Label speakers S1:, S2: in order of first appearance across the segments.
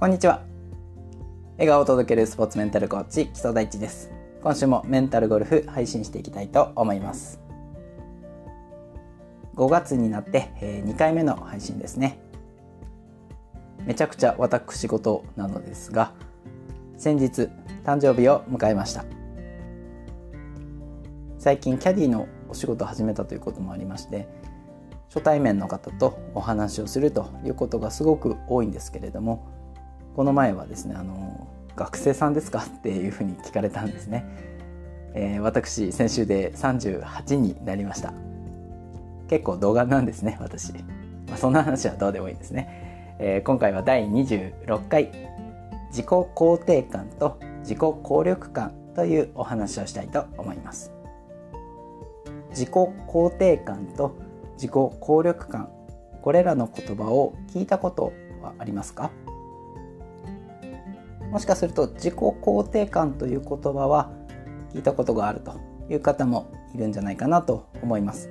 S1: こんにちは。笑顔を届けるスポーツメンタルコーチ木曽大地です。今週もメンタルゴルフ配信していきたいと思います。5月になって2回目の配信ですね。めちゃくちゃ私事なのですが先日誕生日を迎えました。最近キャディのお仕事を始めたということもありまして初対面の方とお話をするということがすごく多いんですけれどもこの前はですねあの学生さんですかっていうふうに聞かれたんですね、えー、私先週で38になりました。結構動画なんですね私、まあ、そんな話はどうでもいいですね、えー、今回は第26回自己肯定感と自己効力感というお話をしたいと思います。自己肯定感と自己効力感これらの言葉を聞いたことはありますか？もしかすると自己肯定感という言葉は聞いたことがあるという方もいるんじゃないかなと思います。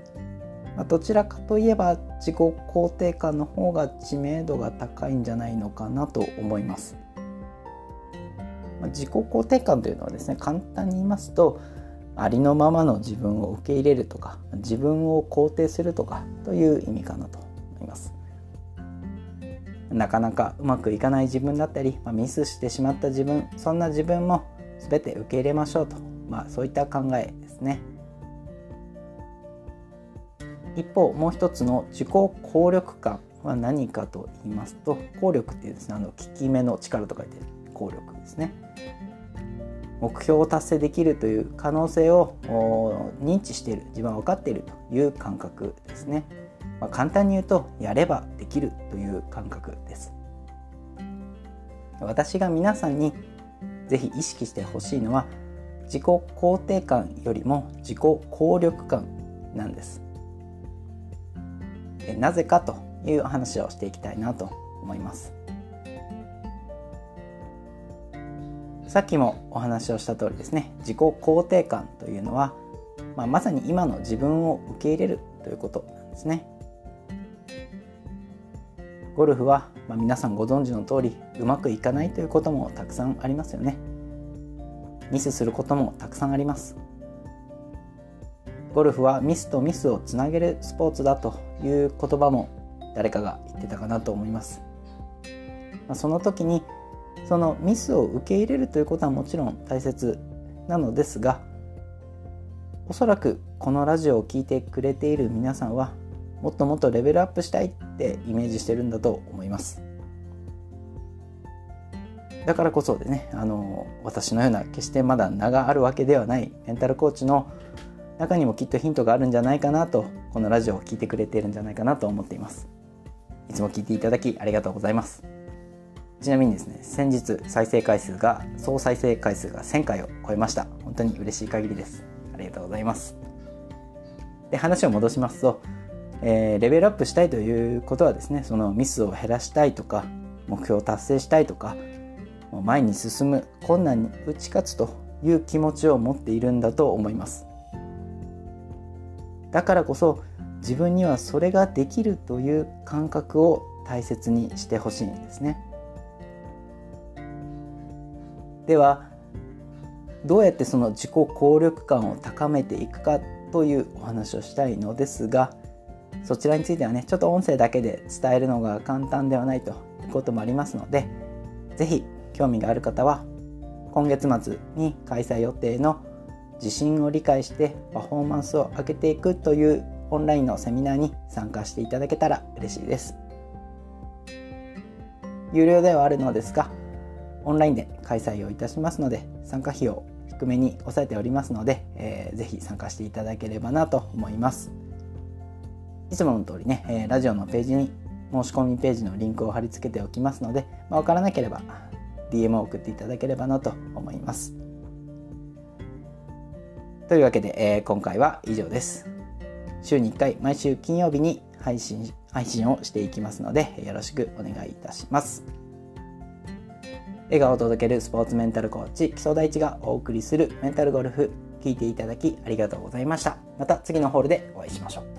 S1: まどちらかといえば自己肯定感の方が知名度が高いんじゃないのかなと思います。ま自己肯定感というのはですね簡単に言いますとありのままの自分を受け入れるとか自分を肯定するとかという意味かなと思います。なかなかうまくいかない自分だったり、まあ、ミスしてしまった自分そんな自分も全て受け入れましょうと、まあ、そういった考えですね。一方もう一つの自己効力感は何かと言いますと効力っていうですねあの効き目の力と書いて効力ですね。目標を達成できるという可能性を認知している自分は分かっているという感覚ですね。まあ、簡単に言うとやればできるという感覚です。私が皆さんにぜひ意識してほしいのは自己肯定感よりも自己効力感なんです。なぜかという話をしていきたいなと思います。さっきもお話をした通りですね自己肯定感というのは、まあ、まさに今の自分を受け入れるということなんですね。ゴルフは、まあ、皆さんご存知の通りうまくいかないということもたくさんありますよね。ミスすることもたくさんあります。ゴルフはミスとミスをつなげるスポーツだという言葉も誰かが言ってたかなと思います、まあ、その時にそのミスを受け入れるということはもちろん大切なのですがおそらくこのラジオを聴いてくれている皆さんはもっともっとレベルアップしたいってイメージしてるんだと思います。だからこそでねあの私のような決してまだ名があるわけではないメンタルコーチの中にもきっとヒントがあるんじゃないかなとこのラジオを聴いてくれてるんじゃないかなと思っています。いつも聞いていただきありがとうございます。ちなみにですね先日再生回数が総再生回数が1000回を超えました。本当に嬉しい限りです。ありがとうございます。で話を戻しますとえー、レベルアップしたいということはですねそのミスを減らしたいとか目標を達成したいとか前に進む困難に打ち勝つという気持ちを持っているんだと思います。だからこそ自分にはそれができるという感覚を大切にしてほしいんですね。ではどうやってその自己効力感を高めていくかというお話をしたいのですがそちらについてはねちょっと音声だけで伝えるのが簡単ではないということもありますので是非興味がある方は今月末に開催予定の自信を理解してパフォーマンスを上げていくというオンラインのセミナーに参加していただけたら嬉しいです有料ではあるのですがオンラインで開催をいたしますので参加費を低めに抑えておりますので、えー、ぜひ参加していただければなと思います。いつもの通りね、えラジオのページに申し込みページのリンクを貼り付けておきますので、まあ、分からなければ DM を送っていただければなと思います。というわけで、えー、今回は以上です。週に1回、毎週金曜日に配信配信をしていきますので、よろしくお願いいたします。笑顔を届けるスポーツメンタルコーチ、木曽大地がお送りするメンタルゴルフ、聞いていただきありがとうございました。また次のホールでお会いしましょう。